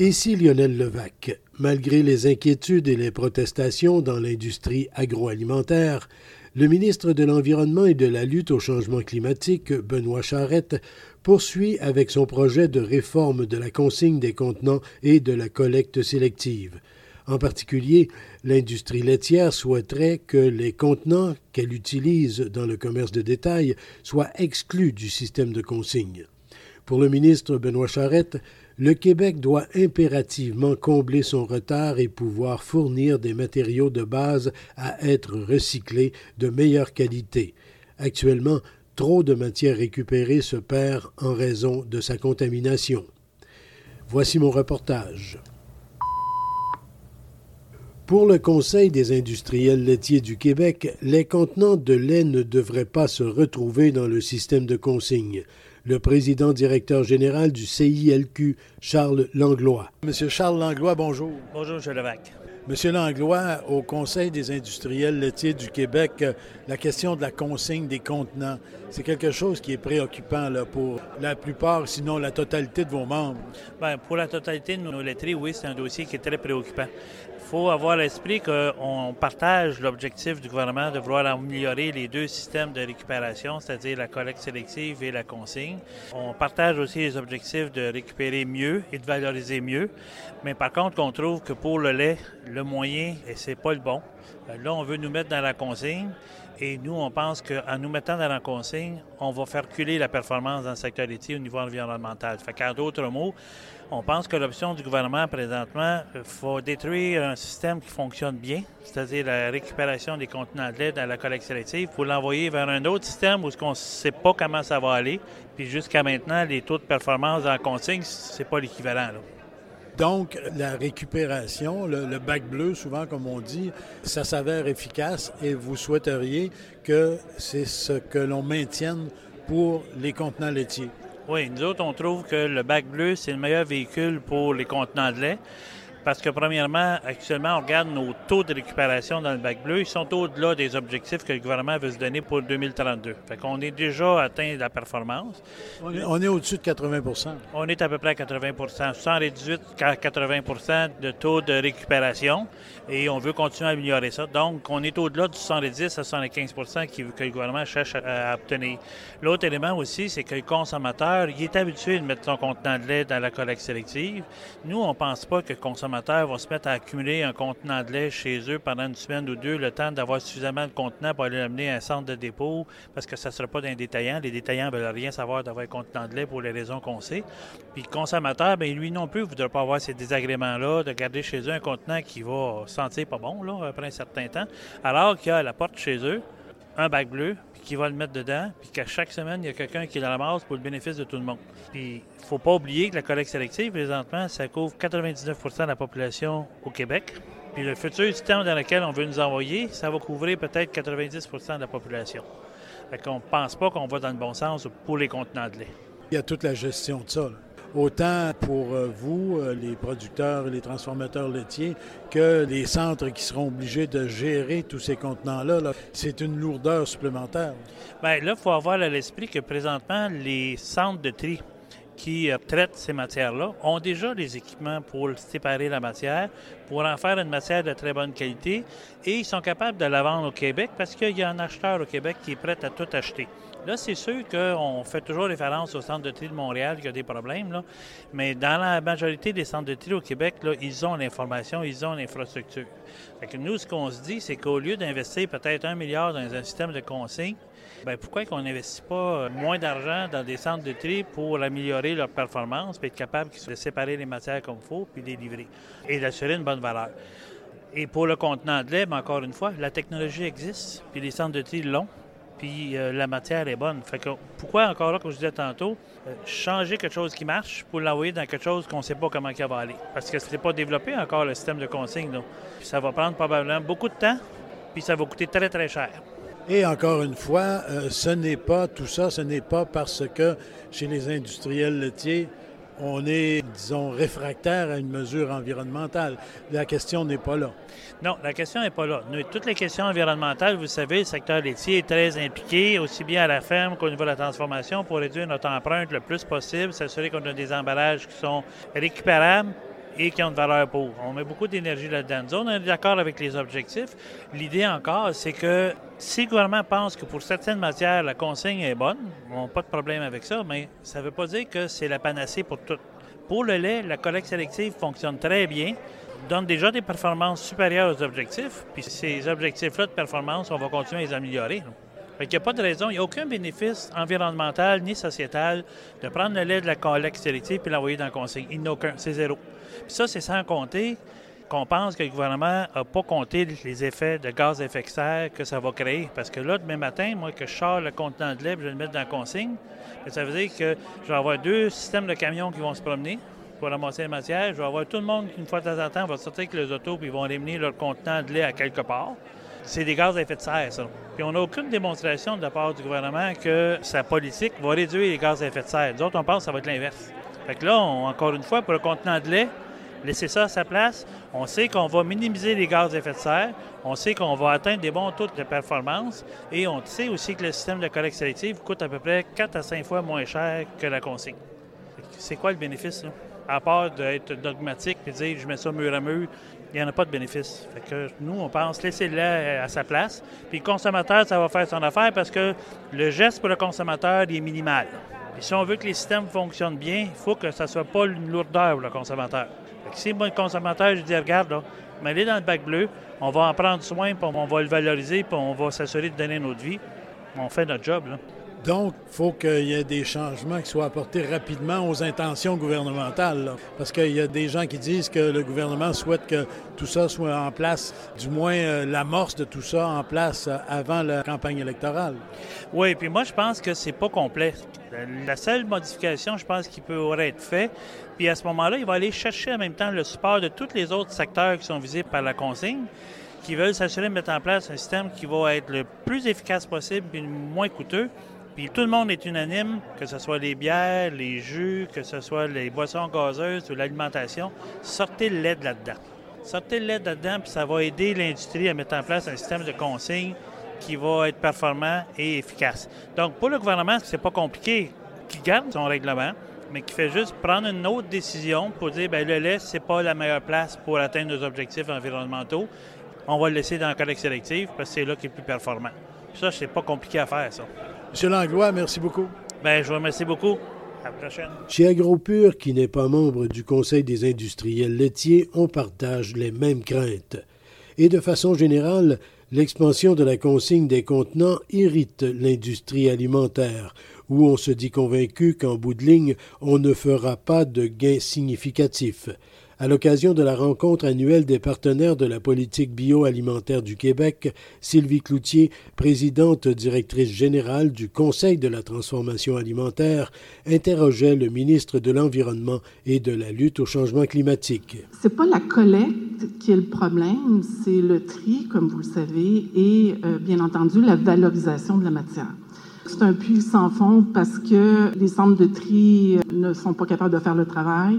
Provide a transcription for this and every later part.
Ici Lionel Levac. Malgré les inquiétudes et les protestations dans l'industrie agroalimentaire, le ministre de l'Environnement et de la lutte au changement climatique, Benoît Charette, poursuit avec son projet de réforme de la consigne des contenants et de la collecte sélective. En particulier, l'industrie laitière souhaiterait que les contenants qu'elle utilise dans le commerce de détail soient exclus du système de consigne. Pour le ministre Benoît Charette, le Québec doit impérativement combler son retard et pouvoir fournir des matériaux de base à être recyclés de meilleure qualité. Actuellement, trop de matière récupérée se perd en raison de sa contamination. Voici mon reportage. Pour le Conseil des industriels laitiers du Québec, les contenants de lait ne devraient pas se retrouver dans le système de consigne le président directeur général du CILQ, Charles Langlois. Monsieur Charles Langlois, bonjour. Bonjour, M. Levac. Monsieur Langlois, au Conseil des industriels laitiers du Québec, la question de la consigne des contenants, c'est quelque chose qui est préoccupant là, pour la plupart, sinon la totalité de vos membres. Bien, pour la totalité de nos laiteries, oui, c'est un dossier qui est très préoccupant. Faut avoir l'esprit qu'on partage l'objectif du gouvernement de vouloir améliorer les deux systèmes de récupération, c'est-à-dire la collecte sélective et la consigne. On partage aussi les objectifs de récupérer mieux et de valoriser mieux. Mais par contre, on trouve que pour le lait, le moyen, et c'est pas le bon. Euh, là, on veut nous mettre dans la consigne. Et nous, on pense qu'en nous mettant dans la consigne, on va faire reculer la performance dans le secteur laitier au niveau environnemental. Fait qu'en d'autres mots, on pense que l'option du gouvernement présentement, il faut détruire un système qui fonctionne bien, c'est-à-dire la récupération des contenants de lait dans la collecte sélective, pour l'envoyer vers un autre système où on ne sait pas comment ça va aller. Puis jusqu'à maintenant, les taux de performance dans la consigne, c'est pas l'équivalent. Donc, la récupération, le, bac bleu, souvent comme on dit, ça s'avère efficace et vous souhaiteriez que c'est ce que l'on maintienne pour les contenants laitiers. Oui, nous autres, on trouve que le bac bleu, c'est le meilleur véhicule pour les contenants de lait. Parce que, premièrement, actuellement, on regarde nos taux de récupération dans le bac bleu. Ils sont au-delà des objectifs que le gouvernement veut se donner pour 2032. Fait qu'on est déjà atteint la performance. On est, au-dessus de 80% On est à peu près à 80% 118 à 80% de taux de récupération. Et on veut continuer à améliorer ça. Donc, on est au-delà du 70 à 75% que le gouvernement cherche à, obtenir. L'autre élément aussi, c'est que le consommateur, il est habitué de mettre son contenant de lait dans la collecte sélective. Nous, on ne pense pas que le consommateur vont se mettre à accumuler un contenant de lait chez eux pendant une semaine ou deux, le temps d'avoir suffisamment de contenants pour aller l'amener à un centre de dépôt, parce que ça ne sera pas d'un détaillant. Les détaillants ne veulent rien savoir d'avoir un contenant de lait pour les raisons qu'on sait. Puis le consommateur, bien, lui non plus, ne voudra pas avoir ces désagréments-là, de garder chez eux un contenant qui va sentir pas bon là, après un certain temps, alors qu'il y a à la porte chez eux un bac bleu, qui va le mettre dedans, puis qu'à chaque semaine, il y a quelqu'un qui la ramasse pour le bénéfice de tout le monde. Puis, il faut pas oublier que la collecte sélective, présentement, ça couvre 99% de la population au Québec. Puis le futur système dans lequel on veut nous envoyer, ça va couvrir peut-être 90% de la population. Fait qu'on pense pas qu'on va dans le bon sens pour les contenants de lait. Il y a toute la gestion de ça autant pour euh, vous, euh, les producteurs et les transformateurs laitiers, que les centres qui seront obligés de gérer tous ces contenants-là. c'est une lourdeur supplémentaire. Bien, là, il faut avoir à l'esprit que présentement, les centres de tri qui euh, traitent ces matières-là ont déjà les équipements pour séparer la matière, pour en faire une matière de très bonne qualité, et ils sont capables de la vendre au Québec parce qu'il y a un acheteur au Québec qui est prêt à tout acheter. Là, c'est sûr qu'on fait toujours référence au centre de tri de Montréal qui a des problèmes, là. mais dans la majorité des centres de tri au Québec, là, ils ont l'information, ils ont l'infrastructure. Nous, ce qu'on se dit, c'est qu'au lieu d'investir peut-être un milliard dans un système de consigne, bien, pourquoi qu'on n'investit pas moins d'argent dans des centres de tri pour améliorer leur performance, puis être capable de séparer les matières comme il faut, puis les livrer, et d'assurer une bonne valeur? Et pour le contenant de lait, mais encore une fois, la technologie existe, puis les centres de tri l'ont puis euh, la matière est bonne. Fait que pourquoi encore là, comme je disais tantôt, euh, changer quelque chose qui marche pour l'envoyer dans quelque chose qu'on ne sait pas comment il va aller? Parce que ce n'est pas développé encore le système de consigne. ça va prendre probablement beaucoup de temps, puis ça va coûter très, très cher. Et encore une fois, euh, ce n'est pas tout ça, ce n'est pas parce que chez les industriels laitiers, on est, disons, réfractaire à une mesure environnementale. La question n'est pas là. Non, la question n'est pas là. toutes les questions environnementales, vous savez, le secteur laitier est très impliqué, aussi bien à la ferme qu'au niveau de la transformation, pour réduire notre empreinte le plus possible, s'assurer qu'on a des emballages qui sont récupérables, et qui ont de valeur pour. On met beaucoup d'énergie là-dedans. on est d'accord avec les objectifs. L'idée encore, c'est que si le gouvernement pense que pour certaines matières, la consigne est bonne, on n'a pas de problème avec ça, mais ça ne veut pas dire que c'est la panacée pour tout. Pour le lait, la collecte sélective fonctionne très bien, donne déjà des performances supérieures aux objectifs, puis ces objectifs-là de performance, on va continuer à les améliorer. Il n'y a pas de raison, il n'y a aucun bénéfice environnemental ni sociétal de prendre le lait de la collecte sélective et l'envoyer dans la consigne. Il n'y a aucun, c'est zéro. Puis ça, c'est sans compter qu'on pense que le gouvernement n'a pas compté les effets de gaz à effet de serre que ça va créer. Parce que là, demain matin, moi, que je sors le contenant de lait je vais le mettre dans la consigne, ça veut dire que je vais avoir deux systèmes de camions qui vont se promener pour ramasser la matière. Je vais avoir tout le monde une fois de temps en temps, va sortir avec les autos puis ils vont ramener leur contenant de lait à quelque part. C'est des gaz à effet de serre, ça. Puis on n'a aucune démonstration de la part du gouvernement que sa politique va réduire les gaz à effet de serre. Nous autres, on pense que ça va être l'inverse. Fait que là, encore une fois, pour le contenant de lait, laisser ça à sa place. On sait qu'on va minimiser les gaz à effet de serre. On sait qu'on va atteindre des bons taux de performance. Et on sait aussi que le système de collecte sélective coûte à peu près 4 à 5 fois moins cher que la consigne. C'est quoi le bénéfice, là? À part d'être dogmatique et dire je mets ça mur à mur, il n'y en a pas de bénéfice. Fait que nous, on pense laisser le à sa place. Puis le consommateur, ça va faire son affaire parce que le geste pour le consommateur il est minimal. Et si on veut que les systèmes fonctionnent bien, il faut que ça ne soit pas une lourdeur pour le consommateur si moi, le consommateur, je dis, regarde, là, mais allez dans le bac bleu, on va en prendre soin, puis on va le valoriser, puis on va s'assurer de donner notre vie. On fait notre job. Là. Donc, il faut qu'il y ait des changements qui soient apportés rapidement aux intentions gouvernementales. Parce qu'il y a des gens qui disent que le gouvernement souhaite que tout ça soit en place, du moins euh, l'amorce de tout ça en place euh, avant la campagne électorale. Oui, puis moi, je pense que c'est pas complet. La seule modification, je pense, qui pourrait être fait, puis à ce moment-là, il va aller chercher en même temps le support de tous les autres secteurs qui sont visés par la consigne qui veulent s'assurer de mettre en place un système qui va être le plus efficace possible et le moins coûteux, puis tout le monde est unanime, que ce soit les bières, les jus, que ce soit les boissons gazeuses ou l'alimentation, sortez le lait de là-dedans. Sortez le lait de là-dedans, puis ça va aider l'industrie à mettre en place un système de consigne qui va être performant et efficace. Donc, pour le gouvernement, c'est pas compliqué, qui garde son règlement, mais qui fait juste prendre une autre décision pour dire, bien, le lait, c'est pas la meilleure place pour atteindre nos objectifs environnementaux. On va le laisser dans la collecte sélective parce que c'est là qui est plus performant. Ça, c'est pas compliqué à faire, ça. Monsieur Langlois, merci beaucoup. Bien, je vous remercie beaucoup. À la prochaine. Chez AgroPure, qui n'est pas membre du Conseil des industriels laitiers, on partage les mêmes craintes. Et de façon générale, l'expansion de la consigne des contenants irrite l'industrie alimentaire, où on se dit convaincu qu'en bout de ligne, on ne fera pas de gains significatifs à l'occasion de la rencontre annuelle des partenaires de la politique bioalimentaire du Québec, Sylvie Cloutier, présidente directrice générale du Conseil de la transformation alimentaire, interrogeait le ministre de l'Environnement et de la lutte au changement climatique. C'est pas la collecte qui est le problème, c'est le tri, comme vous le savez, et euh, bien entendu la valorisation de la matière. C'est un puits sans fond parce que les centres de tri ne sont pas capables de faire le travail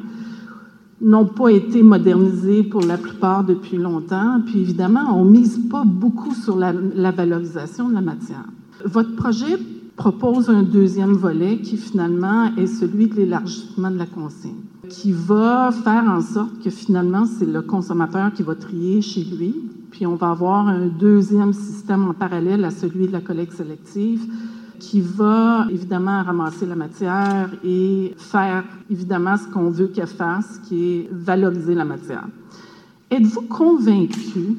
n'ont pas été modernisés pour la plupart depuis longtemps. Puis évidemment, on mise pas beaucoup sur la, valorisation de la matière. Votre projet propose un deuxième volet qui finalement est celui de l'élargissement de la consigne, qui va faire en sorte que finalement c'est le consommateur qui va trier chez lui, puis on va avoir un deuxième système en parallèle à celui de la collecte sélective qui va évidemment ramasser la matière et faire évidemment ce qu'on veut qu'elle fasse, qui est valoriser la matière. Êtes-vous convaincu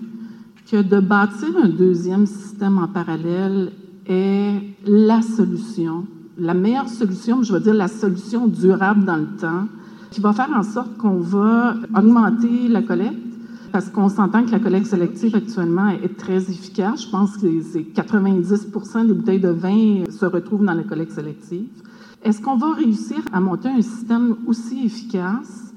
que de bâtir un deuxième système en parallèle est la solution, la meilleure solution, je veux dire la solution durable dans le temps, qui va faire en sorte qu'on va augmenter la collecte, parce qu'on s'entend que la collecte sélective actuellement est très efficace. Je pense que c'est 90% des bouteilles de vin se retrouvent dans la collecte sélective. Est-ce qu'on va réussir à monter un système aussi efficace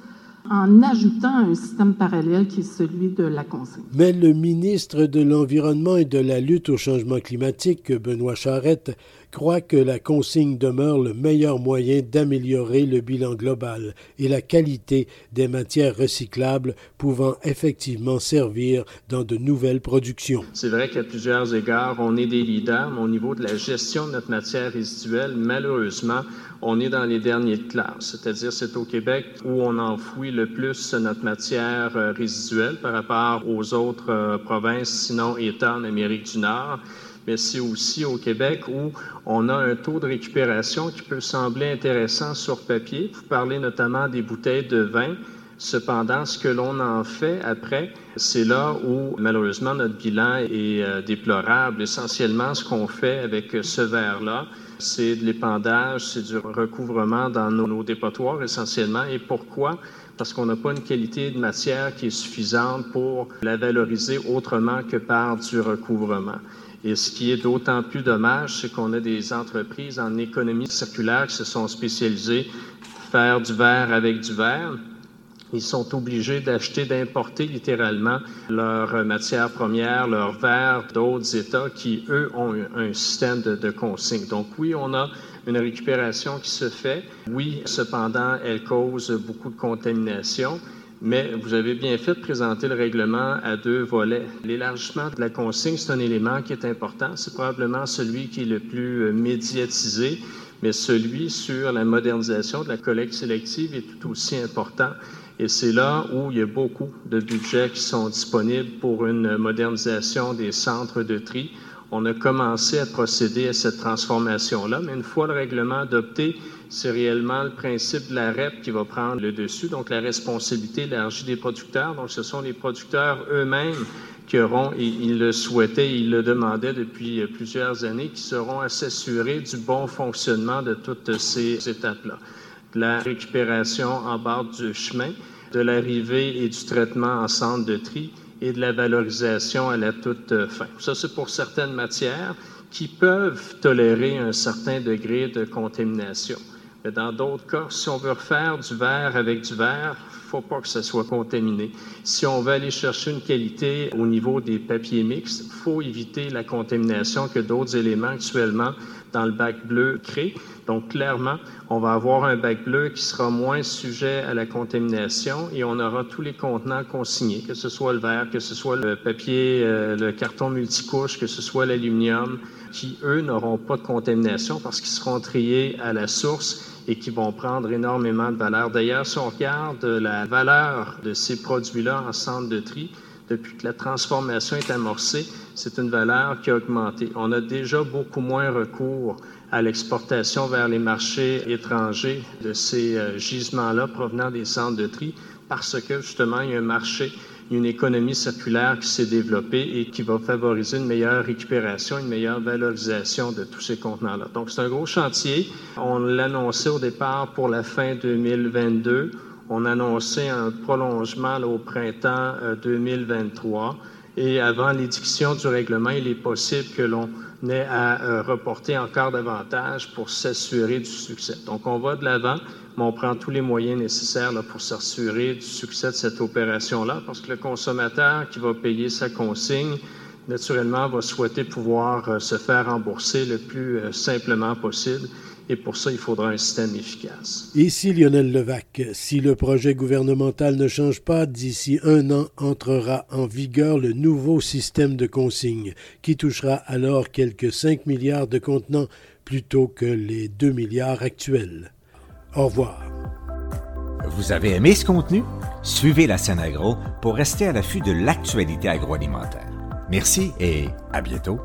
en ajoutant un système parallèle qui est celui de la consigne? Mais le ministre de l'Environnement et de la lutte au changement climatique, Benoît Charette, croit que la consigne demeure le meilleur moyen d'améliorer le bilan global et la qualité des matières recyclables pouvant effectivement servir dans de nouvelles productions. C'est vrai qu'à plusieurs égards, on est des leaders, mais au niveau de la gestion de notre matière résiduelle, malheureusement, on est dans les derniers de classe. C'est-à-dire, c'est au Québec où on enfouit le plus notre matière euh, résiduelle par rapport aux autres euh, provinces, sinon États en Amérique du Nord mais c'est aussi au Québec où on a un taux de récupération qui peut sembler intéressant sur papier. Vous parlez notamment des bouteilles de vin. Cependant, ce que l'on en fait après, c'est là où malheureusement notre bilan est euh, déplorable. Essentiellement, ce qu'on fait avec ce verre-là, c'est de l'épandage, c'est du recouvrement dans nos, nos dépotoirs essentiellement. Et pourquoi? Parce qu'on n'a pas une qualité de matière qui est suffisante pour la valoriser autrement que par du recouvrement. Et ce qui est d'autant plus dommage, c'est qu'on a des entreprises en économie circulaire qui se sont spécialisées faire du verre avec du verre. Ils sont obligés d'acheter, d'importer littéralement leur matière première, leur verre d'autres États qui, eux, ont un système de, de consigne. Donc oui, on a une récupération qui se fait. Oui, cependant, elle cause beaucoup de contamination. Mais vous avez bien fait de présenter le règlement à deux volets. L'élargissement de la consigne, c'est un élément qui est important. C'est probablement celui qui est le plus euh, médiatisé, mais celui sur la modernisation de la collecte sélective est tout aussi important. Et c'est là où il y a beaucoup de budgets qui sont disponibles pour une modernisation des centres de tri. On a commencé à procéder à cette transformation-là, mais une fois le règlement adopté, c'est réellement le principe de la REP qui va prendre le dessus, donc la responsabilité élargie des producteurs. Donc, ce sont les producteurs eux-mêmes qui auront, et ils le souhaitaient, ils le demandaient depuis euh, plusieurs années, qui seront à s'assurer du bon fonctionnement de toutes ces étapes-là. De la récupération en bord du chemin, de l'arrivée et du traitement en centre de tri et de la valorisation à la toute fin. Ça, c'est pour certaines matières qui peuvent tolérer un certain degré de contamination. Mais dans d'autres cas, si on veut refaire du verre avec du verre, faut pas que ça soit contaminé. Si on veut aller chercher une qualité au niveau des papiers mixtes, faut éviter la contamination que d'autres éléments actuellement dans le bac bleu créent. Donc, clairement, on va avoir un bac bleu qui sera moins sujet à la contamination et on aura tous les contenants consignés, que ce soit le verre, que ce soit le papier, euh, le carton multicouche, que ce soit l'aluminium, qui, eux, n'auront pas de contamination parce qu'ils seront triés à la source et qui vont prendre énormément de valeur. D'ailleurs, si on regarde la valeur de ces produits-là en centre de tri, depuis que la transformation est amorcée, c'est une valeur qui a augmenté. On a déjà beaucoup moins recours à l'exportation vers les marchés étrangers de ces euh, gisements-là provenant des centres de tri parce que justement, il y a un marché une économie circulaire qui s'est développée et qui va favoriser une meilleure récupération, une meilleure valorisation de tous ces contenants-là. Donc, c'est un gros chantier. On l'annonçait au départ pour la fin 2022. On annonçait un prolongement au printemps 2023. Et avant l'édiction du règlement, il est possible que l'on ait à euh, reporter encore davantage pour s'assurer du succès. Donc, on va de l'avant mais on prend tous les moyens nécessaires pour s'assurer du succès de cette opération-là, parce que le consommateur qui va payer sa consigne, naturellement, va souhaiter pouvoir euh, se faire rembourser le plus euh, simplement possible. Et pour ça, il faudra un système efficace. Ici Lionel Levac. Si le projet gouvernemental ne change pas, d'ici un an entrera en vigueur le nouveau système de consigne, qui touchera alors quelques 5 milliards de contenants plutôt que les 2 milliards actuels. Au revoir. Vous avez aimé ce contenu? Suivez la scène agro pour rester à l'affût de l'actualité agroalimentaire. Merci et à bientôt.